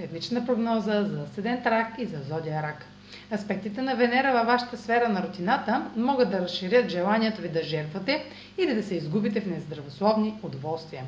Седмична прогноза за седент рак и за зодия рак. Аспектите на Венера във вашата сфера на рутината могат да разширят желанието ви да жертвате или да се изгубите в нездравословни удоволствия.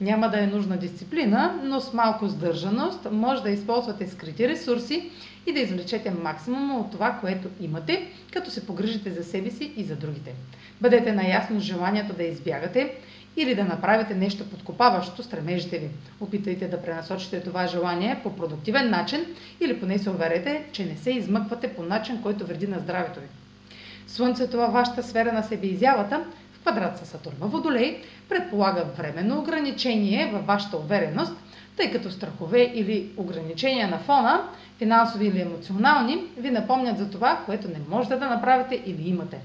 Няма да е нужна дисциплина, но с малко сдържаност може да използвате скрити ресурси и да извлечете максимума от това, което имате, като се погрижите за себе си и за другите. Бъдете наясно с желанието да избягате или да направите нещо подкопаващо стремежите ви. Опитайте да пренасочите това желание по продуктивен начин или поне се уверете, че не се измъквате по начин, който вреди на здравето ви. Слънцето във вашата сфера на себеизявата в квадрат с Сатурн Водолей предполага временно ограничение във вашата увереност, тъй като страхове или ограничения на фона, финансови или емоционални, ви напомнят за това, което не можете да направите или имате.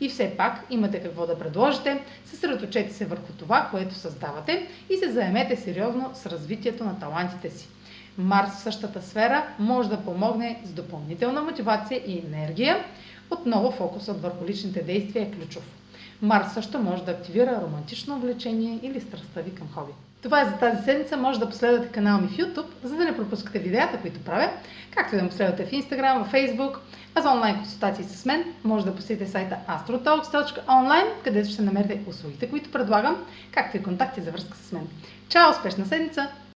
И все пак имате какво да предложите, съсредоточете се върху това, което създавате и се заемете сериозно с развитието на талантите си. Марс в същата сфера може да помогне с допълнителна мотивация и енергия. Отново фокусът върху личните действия е ключов. Марс също може да активира романтично влечение или страстта ви към хоби. Това е за тази седмица. Може да последвате канала ми в YouTube, за да не пропускате видеята, които правя, както и да ме последвате в Instagram, в Facebook, а за онлайн консултации с мен може да посетите сайта astrotalks.online, където ще намерите услугите, които предлагам, както и контакти за връзка с мен. Чао! Успешна седмица!